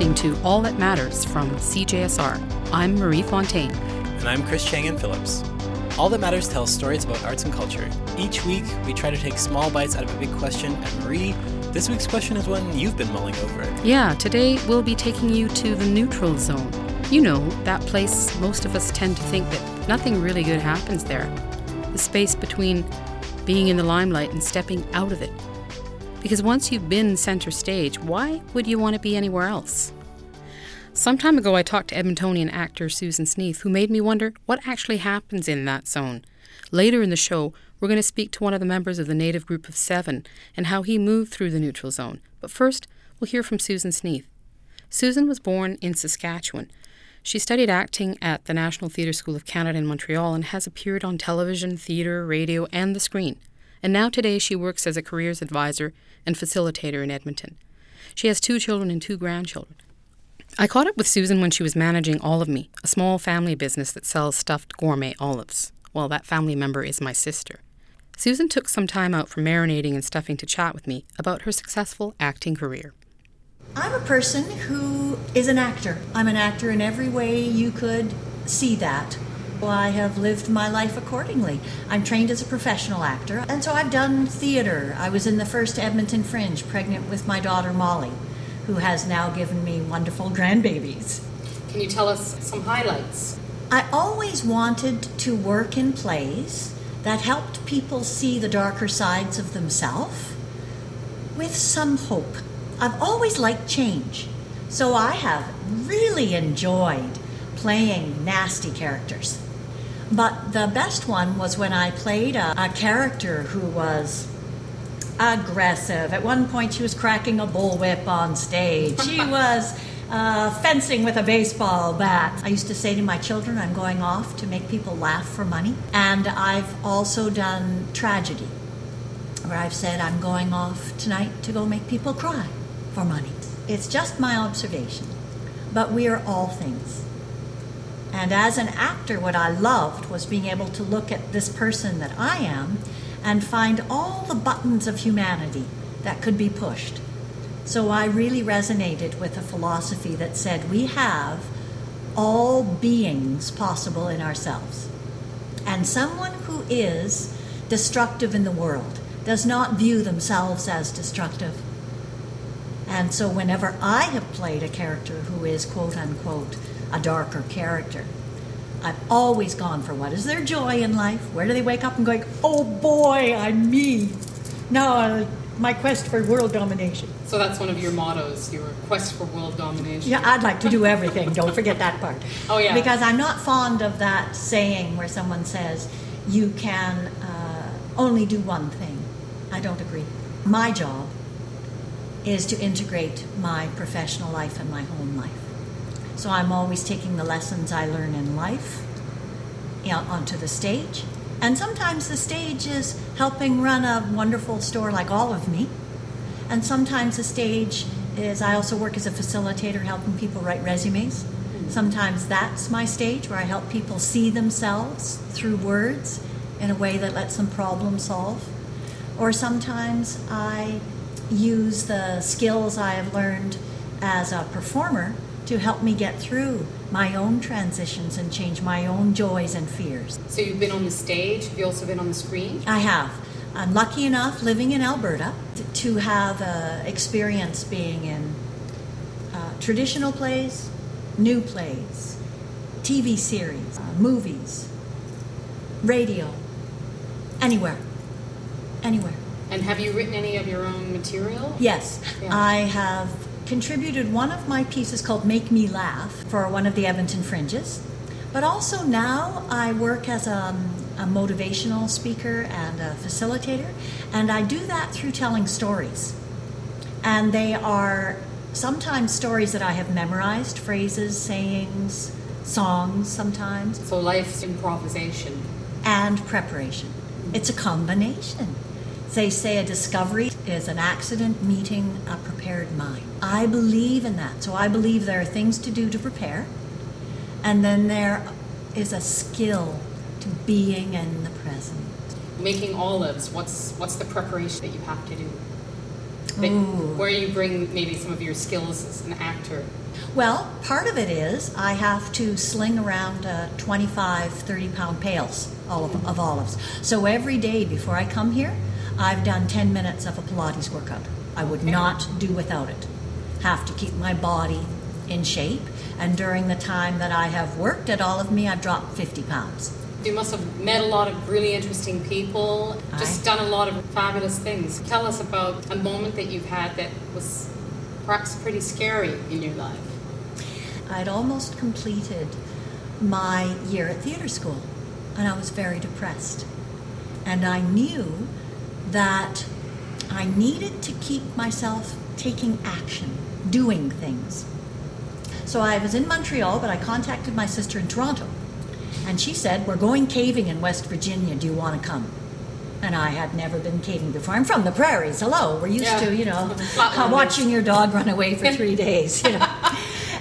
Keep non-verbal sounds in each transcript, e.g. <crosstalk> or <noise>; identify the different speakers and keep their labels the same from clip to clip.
Speaker 1: listening to All That Matters from CJSR. I'm Marie Fontaine.
Speaker 2: And I'm Chris Chang and Phillips. All That Matters tells stories about arts and culture. Each week, we try to take small bites out of a big question. And Marie, this week's question is one you've been mulling over.
Speaker 1: Yeah, today we'll be taking you to the neutral zone. You know, that place most of us tend to think that nothing really good happens there. The space between being in the limelight and stepping out of it. Because once you've been center stage, why would you want to be anywhere else? Some time ago, I talked to Edmontonian actor Susan Sneath, who made me wonder what actually happens in that zone. Later in the show, we're going to speak to one of the members of the native group of seven and how he moved through the neutral zone. But first, we'll hear from Susan Sneath. Susan was born in Saskatchewan. She studied acting at the National Theatre School of Canada in Montreal and has appeared on television, theatre, radio, and the screen. And now today she works as a careers advisor and facilitator in Edmonton. She has two children and two grandchildren. I caught up with Susan when she was managing Olive Me, a small family business that sells stuffed gourmet olives. Well, that family member is my sister. Susan took some time out from marinating and stuffing to chat with me about her successful acting career.
Speaker 3: I'm a person who is an actor. I'm an actor in every way you could see that. I have lived my life accordingly. I'm trained as a professional actor, and so I've done theater. I was in the first Edmonton Fringe, pregnant with my daughter Molly, who has now given me wonderful grandbabies.
Speaker 1: Can you tell us some highlights?
Speaker 3: I always wanted to work in plays that helped people see the darker sides of themselves with some hope. I've always liked change, so I have really enjoyed playing nasty characters. But the best one was when I played a, a, character who was aggressive. At one point, she was cracking a bullwhip on stage. She <laughs> was uh, fencing with a baseball bat. I used to say to my children, I'm going off to make people laugh for money. And I've also done tragedy, where I've said, I'm going off tonight to go make people cry for money. It's just my observation. But we are all things. And as an actor, what I loved was being able to look at this person that I am and find all the buttons of humanity that could be pushed. So I really resonated with a philosophy that said we have all beings possible in ourselves. And someone who is destructive in the world does not view themselves as destructive. And so, whenever I have played a character who is quote unquote a darker character. I've always gone for what is their joy in life? Where do they wake up and going, oh boy, I'm me? No, my quest for world domination.
Speaker 1: So that's one of your mottos, your quest for world domination.
Speaker 3: Yeah, I'd like to do everything. <laughs> Don't forget that part.
Speaker 1: Oh, yeah.
Speaker 3: Because I'm not fond of that saying where someone says, you can uh, only do one thing. I don't agree. My job is to integrate my professional life and my home life. So I'm always taking the lessons I learn in life you know, onto the stage. And sometimes the stage is helping run a wonderful store like Olive Me. And sometimes the stage is, I also work as a facilitator helping people write resumes. Mm-hmm. Sometimes that's my stage where I help people see themselves through words in a way that lets them problem solve. Or sometimes I use the skills I have learned as a performer to help me get through my own transitions and change my own joys and fears.
Speaker 1: So you've been on the stage, have you also been on the screen?
Speaker 3: I have. I'm lucky enough living in Alberta to have uh, experience being in uh, traditional plays, new plays, TV series, uh, movies, radio, anywhere. Anywhere.
Speaker 1: And have you written any of your own material?
Speaker 3: Yes. Yeah. I have contributed one of my pieces called Make Me Laugh for one of the Edmonton Fringes. But also now I work as a, um, a, motivational speaker and a facilitator, and I do that through telling stories. And they are sometimes stories that I have memorized phrases, sayings, songs sometimes.
Speaker 1: So life's improvisation.
Speaker 3: And preparation. It's a combination. They say a discovery is an accident meeting a prepared mind. I believe in that. So I believe there are things to do to prepare, and then there is a skill to being in the present.
Speaker 1: Making olives, what's what's the preparation that you have to do? That, where you bring maybe some of your skills as an actor.
Speaker 3: Well, part of it is I have to sling around uh, 25, 30 pound pails of, of olives. So every day before I come here, I've done 10 minutes of a Pilates workout. I would not do without it. Have to keep my body in shape. And during the time that I have worked at Olive Me, I've dropped 50 pounds.
Speaker 4: You must have met a lot of really interesting people, just
Speaker 3: Aye.
Speaker 4: done a lot of fabulous things. Tell us about a moment that you've had that was perhaps pretty scary in your life.
Speaker 3: I'd almost completed my year at theater school, and I was very depressed. And I knew that I needed to keep myself taking action, doing things. So I was in Montreal, but I contacted my sister in Toronto, and she said, We're going caving in West Virginia. Do you want to come? And I had never been caving before. I'm from the prairies. Hello. We're used
Speaker 4: Yeah.
Speaker 3: to, you know, <laughs> watching your dog run away for three <laughs> days, you know.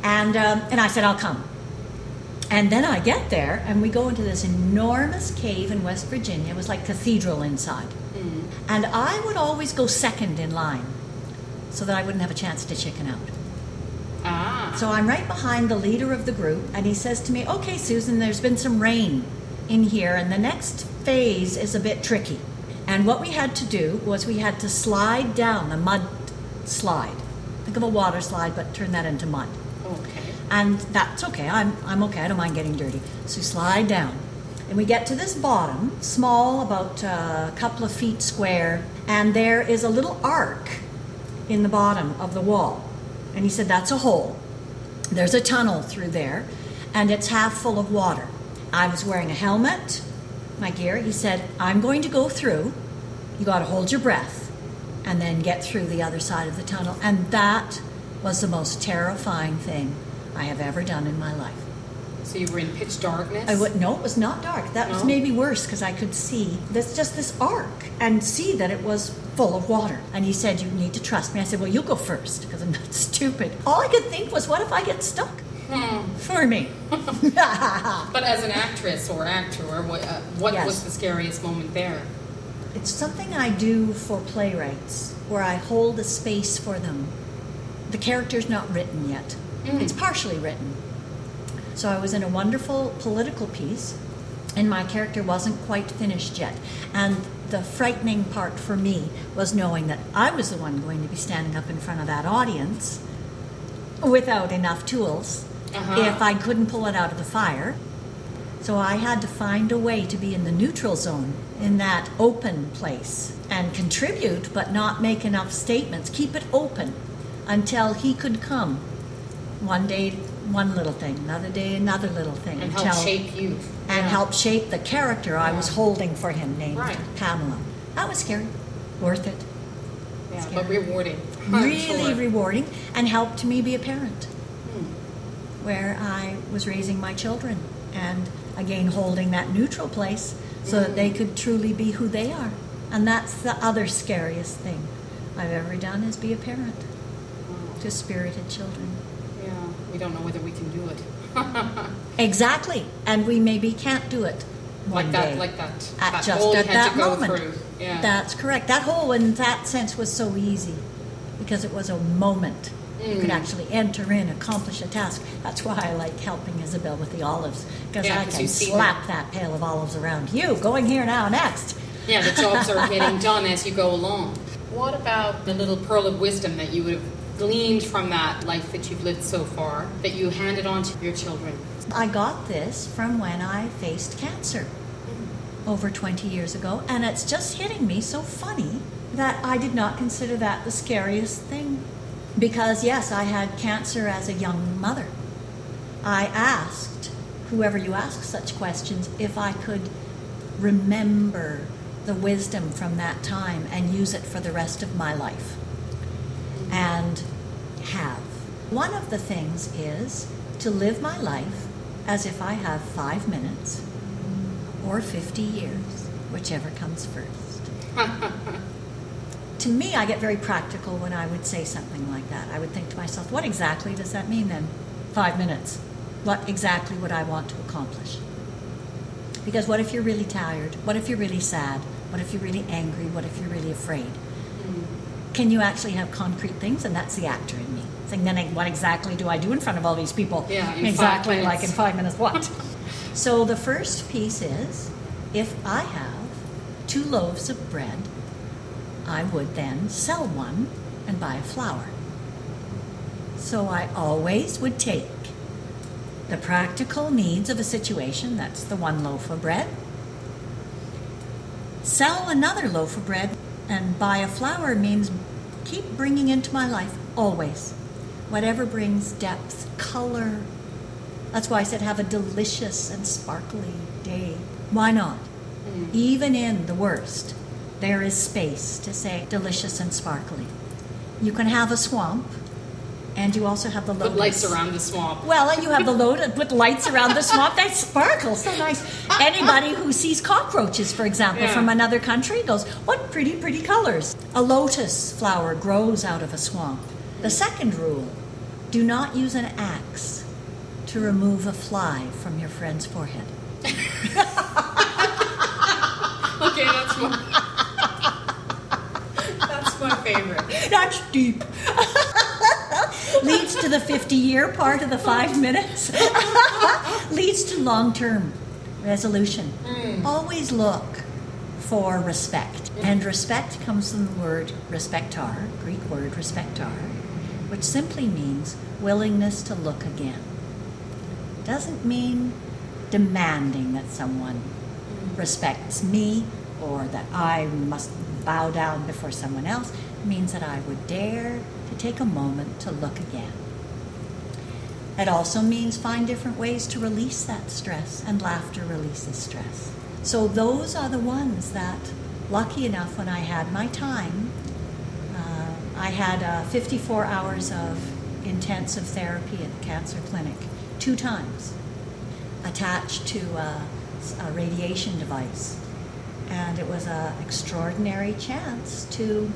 Speaker 3: and, um, and I said, I'll come. And then I get there, and we go into this enormous cave in West Virginia. It was like cathedral inside. And I would always go second in line so that I wouldn't have a chance to chicken out.
Speaker 4: Ah.
Speaker 3: So I'm right behind the leader of the group, and he says to me, Okay, Susan, there's been some rain in here, and the next phase is a bit tricky. And what we had to do was we had to slide down a mud slide. Think of a water slide, but turn that into mud.
Speaker 4: Okay.
Speaker 3: And that's okay. I'm, I'm okay. I don't mind getting dirty. So slide down. And we get to this bottom, small, about a couple of feet square, and there is a little arc in the bottom of the wall. And he said, That's a hole. There's a tunnel through there, and it's half full of water. I was wearing a helmet, my gear. He said, I'm going to go through. You got to hold your breath and then get through the other side of the tunnel. And that was the most terrifying thing I have ever done in my life.
Speaker 4: So you were in pitch darkness?
Speaker 3: I would no, it was not dark. That was maybe worse because I could see this just this arc and see that it was full of water. And he said, "You need to trust me." I said, "Well, you go first because I'm <laughs> not stupid." All I could think was, "What if I get stuck?"
Speaker 4: Hmm. <laughs>
Speaker 3: For me. <laughs>
Speaker 4: But as an actress or actor, what, uh, what
Speaker 3: Yes.
Speaker 4: was the scariest moment there?
Speaker 3: It's something I do for playwrights where I hold a space for them. The character's not written yet, it's partially written. So I was in a wonderful political piece, and my character wasn't quite finished yet. And the frightening part for me was knowing that I was the one going to be standing up in front of that audience without enough tools
Speaker 4: Uh-huh.
Speaker 3: if I couldn't pull it out of the fire. So I had to find a way to be in the neutral zone, in that open place, and contribute, but not make enough statements. Keep it open until he could come. One day, one little thing, another day, another little thing.
Speaker 4: And help shape you.
Speaker 3: and
Speaker 4: Yeah.
Speaker 3: help shape the character I was holding for him, named
Speaker 4: Right.
Speaker 3: Pamela. That was scary, worth it,
Speaker 4: Yeah,
Speaker 3: scary.
Speaker 4: but rewarding. I'm
Speaker 3: really
Speaker 4: sure.
Speaker 3: rewarding, and helped me be a parent
Speaker 4: Hmm.
Speaker 3: where I was raising my children and again holding that neutral place so that
Speaker 4: Mm.
Speaker 3: they could truly be who they are. And that's the other scariest thing I've ever done is be a parent to spirited children.
Speaker 4: Yeah, we don't know whether we can do it. <laughs>
Speaker 3: Exactly, and we maybe can't do it one
Speaker 4: like that,
Speaker 3: day.
Speaker 4: like that.
Speaker 3: at
Speaker 4: that
Speaker 3: just at that moment.
Speaker 4: Yeah.
Speaker 3: That's correct. That whole, in that sense, was so easy because it was a moment. You could
Speaker 4: Mm.
Speaker 3: actually enter in, accomplish a task. That's why I like helping Isabel with the olives because
Speaker 4: Yeah,
Speaker 3: I
Speaker 4: 'cause
Speaker 3: can
Speaker 4: you see
Speaker 3: slap that pail of olives around you. Going here now, next.
Speaker 4: Yeah, the jobs are getting <laughs> done as you go along. What about the little pearl of wisdom that you would have gleaned from that life that you've lived so far that you handed on to your children?
Speaker 3: I got this from when I faced cancer over 20 years ago, and it's just hitting me so funny that I did not consider that the scariest thing. Because, yes, I had cancer as a young mother. I asked whoever you ask such questions if I could remember the wisdom from that time and use it for the rest of my life. And have. One of the things is to live my life as if I have five minutes or 50 years, whichever comes first. <laughs> to me, I get very practical when I would say something like that. I would think to myself, what exactly does that mean then? Five minutes. What exactly would I want to accomplish? Because what if you're really tired? What if you're really sad? What if you're really angry? What if you're really afraid? Mm-hmm. Can you actually have concrete things? And that's the actor in me. Saying, then what exactly do I do in front of all these people?
Speaker 4: Yeah,
Speaker 3: exactly like in five minutes. What? <laughs> so the first piece is, if I have two loaves of bread, I would then sell one and buy a flour. So I always would take the practical needs of a situation, that's the one loaf of bread, sell another loaf of bread, and buy a flour means keep bringing into my life always whatever brings depth, color. That's why I said have a delicious and sparkly day. Why not? Mm. Even in the worst, there is space to say delicious and sparkly. You can have a swamp, and you also have the lotus.
Speaker 4: Put lights around the swamp.
Speaker 3: Well, and you have the lotus with lights around the swamp that sparkle so nice. Anybody who sees cockroaches, for example,
Speaker 4: Yeah.
Speaker 3: from another country goes, What pretty, pretty colors. A lotus flower grows out of a swamp. The second rule do not use an axe to remove a fly from your friend's forehead. <laughs>
Speaker 4: Okay, that's my. <laughs> that's my favorite.
Speaker 3: That's deep. <laughs> Leads to the 50 year part of the five minutes. <laughs> Leads to long term resolution. Hmm. Always look for respect. And respect comes from the word respectar, Greek word respectar, which simply means willingness to look again. Doesn't mean demanding that someone respects me or that I must bow down before someone else. It means that I would dare to take a moment to look again. It also means find different ways to release that stress, and laughter releases stress. So, those are the ones that, lucky enough, when I had my time, uh, I had uh, 54 hours of intensive therapy at the cancer clinic two times, attached to uh, a radiation device. And it was an extraordinary chance to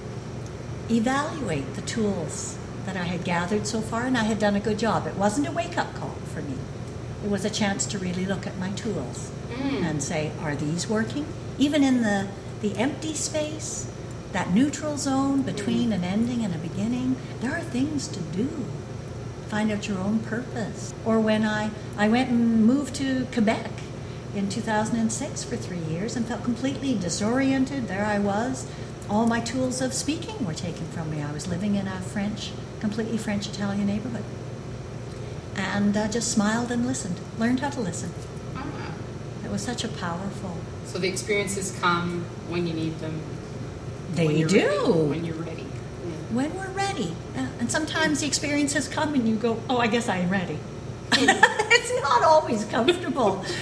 Speaker 3: evaluate the tools that I had gathered so far, and I had done a good job. It wasn't a wake up call for me, it was a chance to really look at my tools mm. and say, are these working? Even in the, the empty space, that neutral zone mm. between an ending and a beginning, there are things to do. Find out your own purpose. Or when I, I went and moved to Quebec in 2006 for three years and felt completely disoriented. There I was. All my tools of speaking were taken from me. I was living in a French, completely French Italian neighborhood. And uh, just smiled and listened, learned how to listen.
Speaker 4: Ah.
Speaker 3: It was such a powerful.
Speaker 4: So the experiences come when you need them.
Speaker 3: They do.
Speaker 4: Ready, when you're ready. Yeah.
Speaker 3: when we're ready. Uh, and sometimes the experiences come and you go, oh, I guess I am ready. <laughs> it's not always comfortable. <laughs>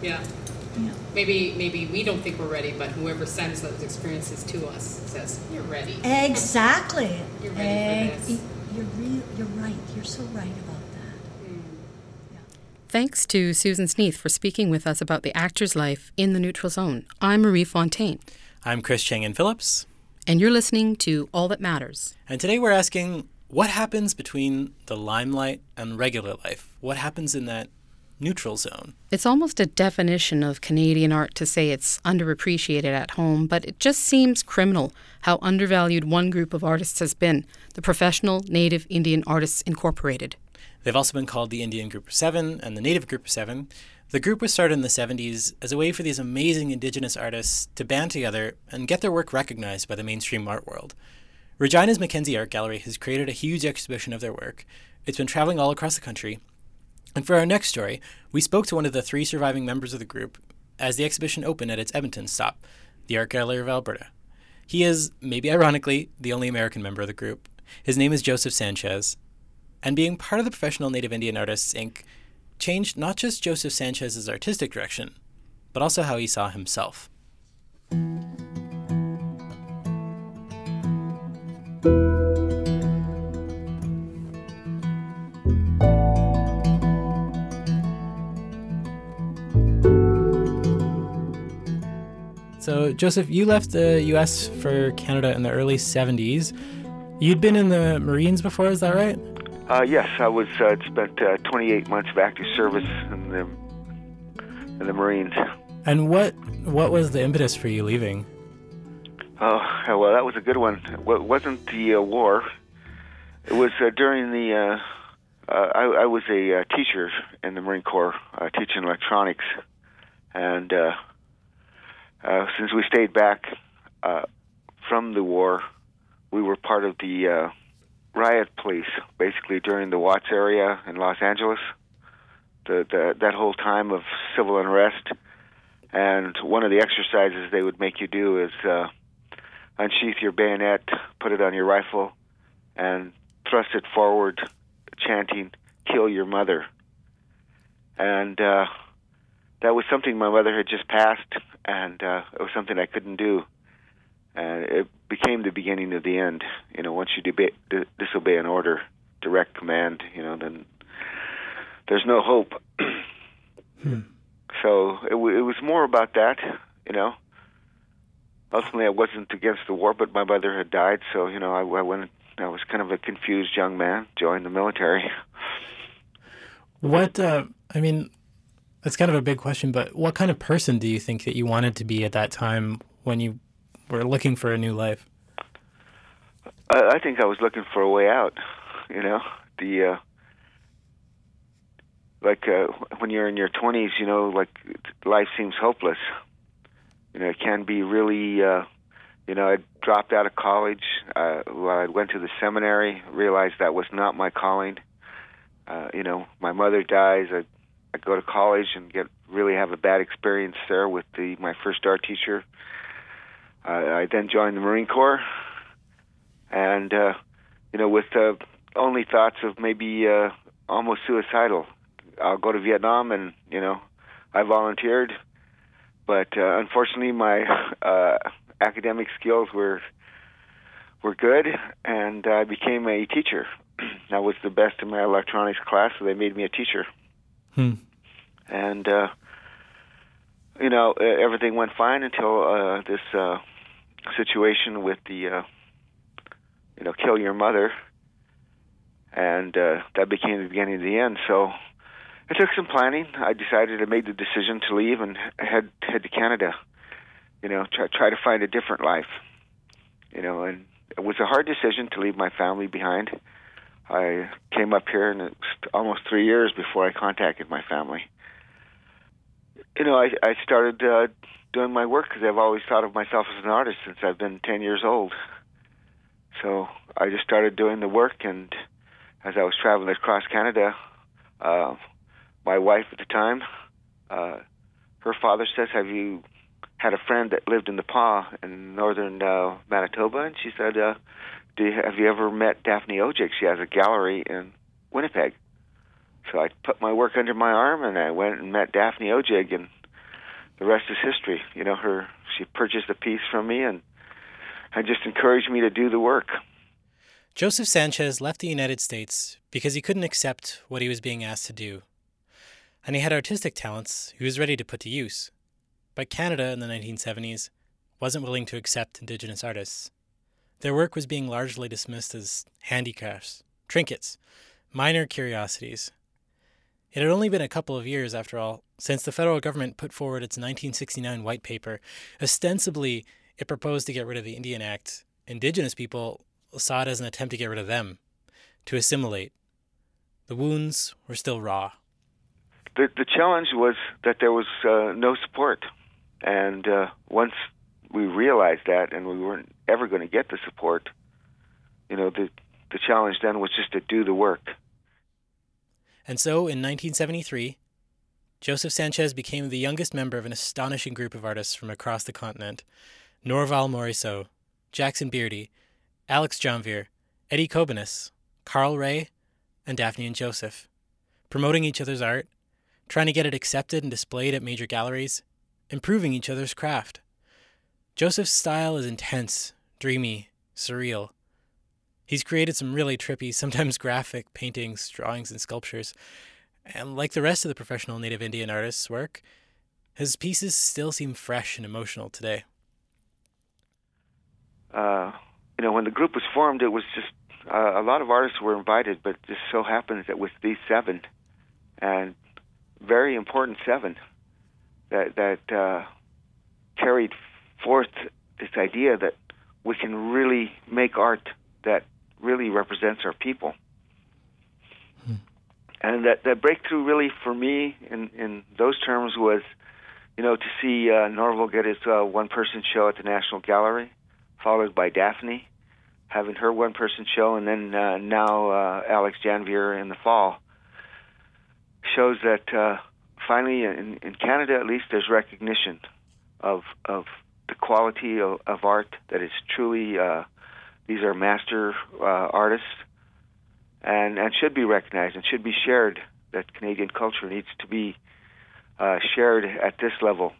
Speaker 4: Yeah.
Speaker 3: Yeah.
Speaker 4: Maybe maybe we don't think we're ready, but whoever sends those experiences to us says you're ready.
Speaker 3: Exactly.
Speaker 4: You're ready for this.
Speaker 3: You're, real, you're right. You're so right about that. Mm. Yeah.
Speaker 1: Thanks to Susan Sneath for speaking with us about the actor's life in the neutral zone. I'm Marie Fontaine,
Speaker 2: I'm Chris Chang Phillips,
Speaker 1: and you're listening to All That Matters.
Speaker 2: and today we're asking what happens between the limelight and regular life? What happens in that neutral zone?
Speaker 1: It's almost a definition of Canadian art to say it's underappreciated at home, but it just seems criminal how undervalued one group of artists has been the Professional Native Indian Artists Incorporated.
Speaker 2: They've also been called the Indian Group of Seven and the Native Group of Seven. The group was started in the 70s as a way for these amazing Indigenous artists to band together and get their work recognized by the mainstream art world. Regina's Mackenzie Art Gallery has created a huge exhibition of their work. It's been traveling all across the country. And for our next story, we spoke to one of the three surviving members of the group as the exhibition opened at its Edmonton stop, the Art Gallery of Alberta. He is, maybe ironically, the only American member of the group. His name is Joseph Sanchez. And being part of the Professional Native Indian Artists, Inc. changed not just Joseph Sanchez's artistic direction, but also how he saw himself. So, Joseph, you left the US for Canada in the early 70s. You'd been in the Marines before, is that right?
Speaker 5: Uh, yes, I was uh, spent uh, 28 months of active service in the in the Marines.
Speaker 2: And what what was the impetus for you leaving?
Speaker 5: Oh, well, that was a good one. It wasn't the uh, war. it was uh, during the. Uh, uh, I, I was a uh, teacher in the Marine Corps, uh, teaching electronics, and uh, uh, since we stayed back uh, from the war, we were part of the uh, riot police, basically during the Watts area in Los Angeles. The, the that whole time of civil unrest, and one of the exercises they would make you do is uh, unsheath your bayonet, put it on your rifle, and thrust it forward, chanting, "Kill your mother." And uh, that was something my mother had just passed, and uh, it was something I couldn't do. And it became the beginning of the end. You know, once you deba- d- disobey an order, direct command, you know, then there's no hope. <clears throat>
Speaker 2: Hmm.
Speaker 5: So it, w- it was more about that, you know. Ultimately, I wasn't against the war, but my mother had died, so you know, I, I went. I was kind of a confused young man, joined the military.
Speaker 2: What, uh, I mean, that's kind of a big question, but what kind of person do you think that you wanted to be at that time when you were looking for a new life?
Speaker 5: I, I think I was looking for a way out. You know, the uh, like uh, when you're in your 20s, you know, like life seems hopeless. You know, it can be really. Uh, you know, I dropped out of college. Uh, I went to the seminary. Realized that was not my calling. Uh, you know, my mother dies. I, I go to college and get really have a bad experience there with the my first art teacher. Uh, I then joined the Marine Corps, and uh, you know, with only thoughts of maybe uh, almost suicidal. I'll go to Vietnam, and you know, I volunteered, but uh, unfortunately, my uh, academic skills were were good, and I became a teacher. <clears throat> I was the best in my electronics class, so they made me a teacher.
Speaker 2: Hmm.
Speaker 5: And uh, you know, everything went fine until uh, this uh, situation with the uh, you know, kill your mother, and uh, that became the beginning of the end. So it took some planning. I decided I made the decision to leave and head head to Canada. You know, try try to find a different life. You know, and it was a hard decision to leave my family behind. I came up here, and it's almost three years before I contacted my family. You know, I I started uh, doing my work because I've always thought of myself as an artist since I've been ten years old. So I just started doing the work, and as I was traveling across Canada, uh, my wife at the time, uh, her father says, "Have you had a friend that lived in the Pas in northern uh, Manitoba?" And she said, uh, "Do you, have you ever met Daphne Odjig? She has a gallery in Winnipeg." So I put my work under my arm, and I went and met Daphne Odjig, and the rest is history. You know, her she purchased a piece from me, and and just encouraged me to do the work.
Speaker 2: Joseph Sanchez left the United States because he couldn't accept what he was being asked to do. And he had artistic talents he was ready to put to use. But Canada in the 1970s wasn't willing to accept Indigenous artists. Their work was being largely dismissed as handicrafts, trinkets, minor curiosities. It had only been a couple of years, after all, since the federal government put forward its 1969 white paper. Ostensibly, it proposed to get rid of the Indian Act. Indigenous people saw it as an attempt to get rid of them, to assimilate. The wounds were still raw.
Speaker 5: The the challenge was that there was uh, no support, and uh, once we realized that, and we weren't ever going to get the support, you know, the the challenge then was just to do the work.
Speaker 2: And so, in 1973, Joseph Sanchez became the youngest member of an astonishing group of artists from across the continent Norval Morisseau, Jackson Beardy, Alex Janvier, Eddie Cobiness, Carl Ray, and Daphne and Joseph, promoting each other's art, trying to get it accepted and displayed at major galleries, improving each other's craft. Joseph's style is intense, dreamy, surreal. He's created some really trippy, sometimes <laughs> graphic paintings, drawings, and sculptures. And like the rest of the professional Native Indian artists' work, his pieces still seem fresh and emotional today.
Speaker 5: Uh, you know, when the group was formed, it was just uh, a lot of artists were invited, but just so happens that with these seven, and very important seven, that that uh, carried forth this idea that we can really make art that really represents our people. Hmm. And that, that breakthrough really for me in, in those terms was, you know, to see uh, Norval get his uh, one person show at the National Gallery, followed by Daphne having her one person show, and then uh, now uh, Alex Janvier in the fall shows that uh, finally in, in Canada at least there's recognition of of the quality of, of art that is truly uh, these are master uh, artists and and should be recognized and should be shared. That Canadian culture needs to be uh, shared at this level.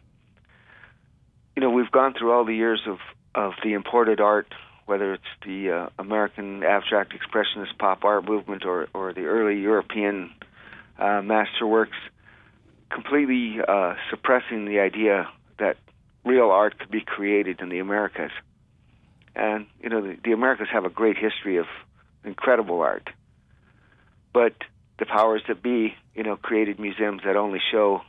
Speaker 5: You know, we've gone through all the years of of the imported art, whether it's the uh, American abstract expressionist pop art movement or or the early European uh, masterworks, completely uh, suppressing the idea that real art could be created in the Americas. And you know, the, the Americas have a great history of incredible art, but the powers that be, you know, created museums that only show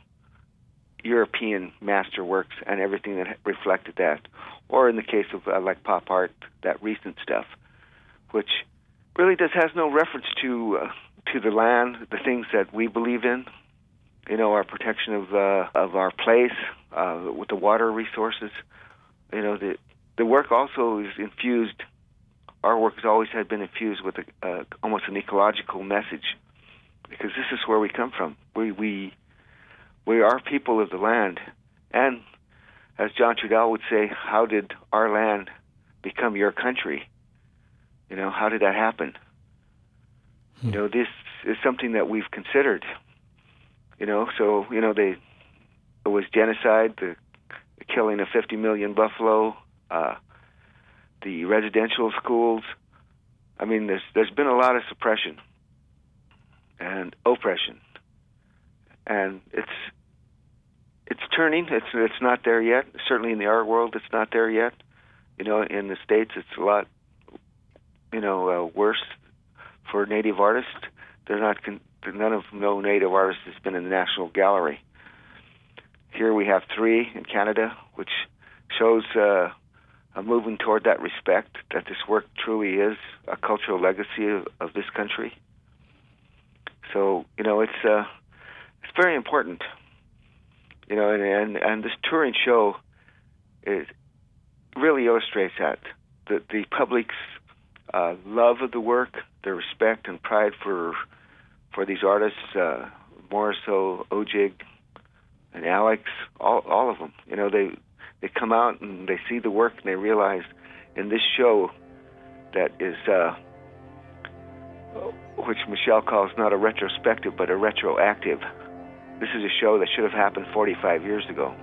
Speaker 5: European masterworks and everything that reflected that, or in the case of uh, like pop art, that recent stuff, which really does has no reference to uh, to the land, the things that we believe in, you know, our protection of uh, of our place uh, with the water resources. You know, the the work also is infused. Our work has always had been infused with a, uh, almost an ecological message, because this is where we come from. We we we are people of the land, and as John Trudell would say, how did our land become your country? You know, how did that happen? Hmm. You know, this is something that we've considered you know, so you know they it was genocide, the, the killing of 50 million buffalo, uh, the residential schools. I mean, there's there's been a lot of suppression and oppression, and it's it's turning. It's it's not there yet. Certainly in the art world, it's not there yet. You know, in the states, it's a lot you know uh, worse for native artists. They're not con- none of no native artists has been in the National Gallery. Here we have three in Canada, which shows uh, a moving toward that respect, that this work truly is a cultural legacy of, of this country. So you know, it's uh, it's very important. You know, and and, and this touring show is really illustrates that the the public's uh, love of the work, their respect and pride for for these artists, uh, more so Odjig and Alex, all all of them. You know, they they come out and they see the work and they realize in this show that is uh, which Michelle calls not a retrospective but a retroactive. This is a show that should have happened 45 years ago.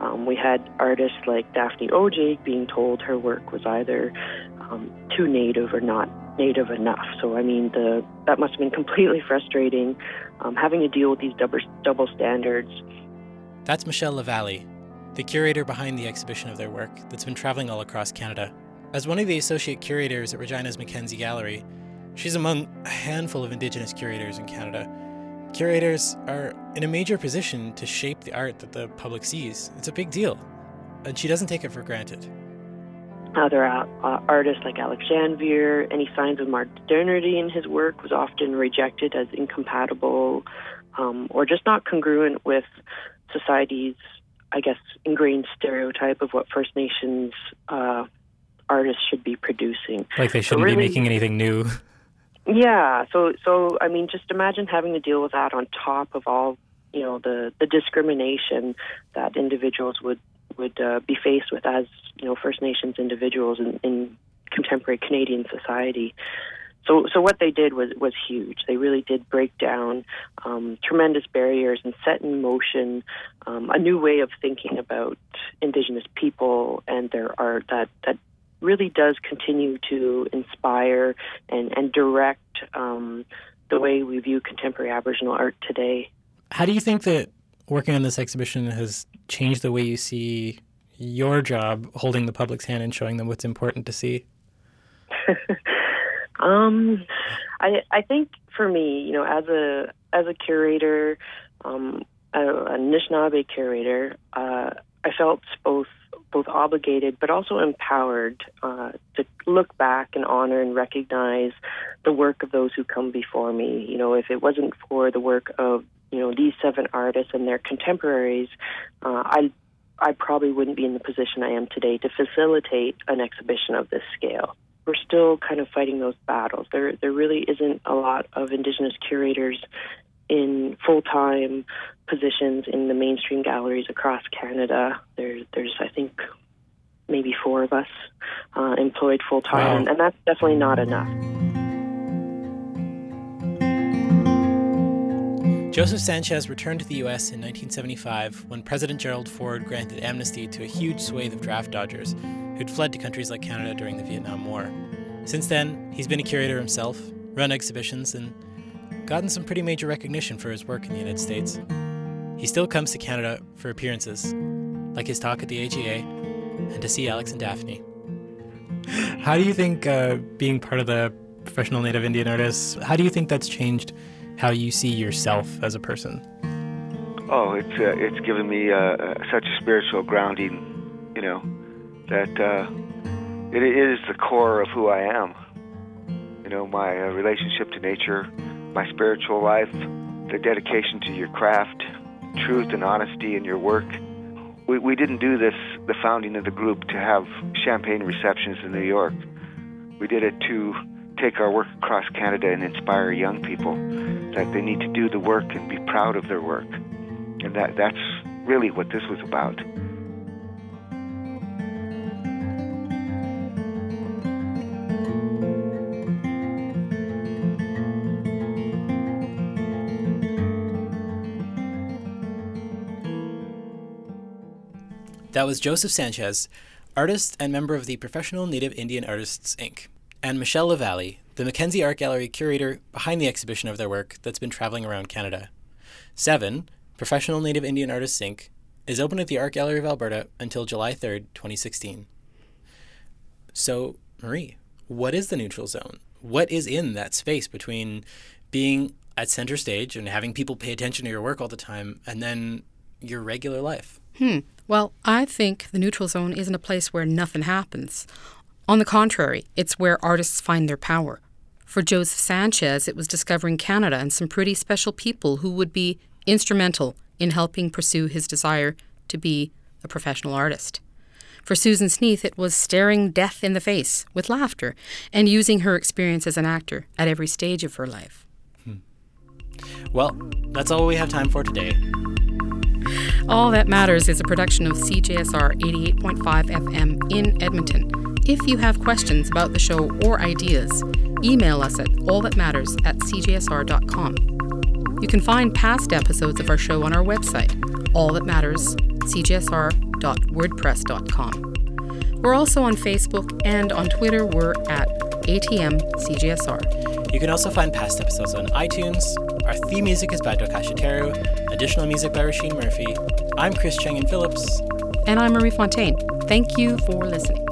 Speaker 6: Um, we had artists like Daphne Odjig being told her work was either um, too native or not native enough. So I mean, the that must have been <laughs> completely frustrating, um, having to deal with these double double standards.
Speaker 2: That's Michelle LaVallee, the curator behind the exhibition of their work that's been traveling all across Canada. As one of the associate curators at Regina's Mackenzie Gallery, she's among a handful of Indigenous curators in Canada. Curators are in a major position to shape the art that the public sees. It's a big deal, and she doesn't take it for granted.
Speaker 6: Other uh, artists like Alex Janvier, any signs of modernity in his work was often rejected as incompatible um, or just not congruent with society's, I guess, ingrained stereotype of what First Nations uh, artists should be producing.
Speaker 2: Like they shouldn't so really, be making anything new.
Speaker 6: Yeah. So, so I mean, just imagine having to deal with that on top of all, you know, the the discrimination that individuals would would uh, be faced with as you know First Nations individuals in, in contemporary Canadian society. So, so what they did was was huge. They really did break down um, tremendous barriers and set in motion um, a new way of thinking about Indigenous people and their art that that really does continue to inspire and and direct um, the way we view contemporary Aboriginal art today.
Speaker 2: How do you think that working on this exhibition has changed the way you see your job holding the public's hand and showing them what's important to see? <laughs>
Speaker 6: um, I I think for me, you know, as a as a curator, um, a, a Anishinaabe curator, uh, I felt both both obligated but also empowered uh, to look back and honor and recognize the work of those who come before me. You know, if it wasn't for the work of you know these seven artists and their contemporaries, uh, I I probably wouldn't be in the position I am today to facilitate an exhibition of this scale. We're still kind of fighting those battles. There there really isn't a lot of Indigenous curators in full time positions in the mainstream galleries across Canada. There, there's, I think, maybe four of us uh, employed full time, wow. and that's definitely not enough.
Speaker 2: Joseph Sanchez returned to the U.S. in 1975 when President Gerald Ford granted amnesty to a huge swathe of draft dodgers who'd fled to countries like Canada during the Vietnam War. Since then, he's been a curator himself, run exhibitions, and gotten some pretty major recognition for his work in the United States. He still comes to Canada for appearances, like his talk at the AGA, and to see Alex and Daphne. How do you think uh, being part of the professional Native Indian artists, how do you think that's changed how you see yourself as a person?
Speaker 5: Oh, it's uh, it's given me uh, uh such a spiritual grounding, you know, that uh, it is the core of who I am. You know, my uh, relationship to nature, my spiritual life, the dedication to your craft, truth and honesty in your work. We, we didn't do this, the founding of the group, to have champagne receptions in New York. We did it to take our work across Canada and inspire young people that they need to do the work and be proud of their work. And that, that's really what this was about.
Speaker 2: That was Joseph Sanchez, artist and member of the Professional Native Indian Artists, Inc., and Michelle LaVallee, the Mackenzie Art Gallery curator behind the exhibition of their work that's been traveling around Canada. Seven, Professional Native Indian Artists, Inc., is open at the Art Gallery of Alberta until July 3rd, 2016. So, Marie, what is the neutral zone? What is in that space between being at center stage and having people pay attention to your work all the time and then your regular life?
Speaker 1: Hmm. Well, I think the neutral zone isn't a place where nothing happens. On the contrary, it's where artists find their power. For Joseph Sanchez, it was discovering Canada and some pretty special people who would be instrumental in helping pursue his desire to be a professional artist. For Susan Sneath, it was staring death in the face with laughter and using her experience as an actor at every stage of her life. Hmm.
Speaker 2: Well, that's all we have time for today.
Speaker 1: All That Matters is a production of CJSR 88.5 FM in Edmonton. If you have questions about the show or ideas, email us at allthatmatters at cjsr.com. You can find past episodes of our show on our website, allthatmatters.cjsr.wordpress.com. We're also on Facebook and on Twitter, we're at ATM ATMCJSR.
Speaker 2: You can also find past episodes on iTunes. Our theme music is by Dokashateru, additional music by Rasheen Murphy. I'm Chris Chang and Phillips.
Speaker 1: And I'm Marie Fontaine. Thank you for listening.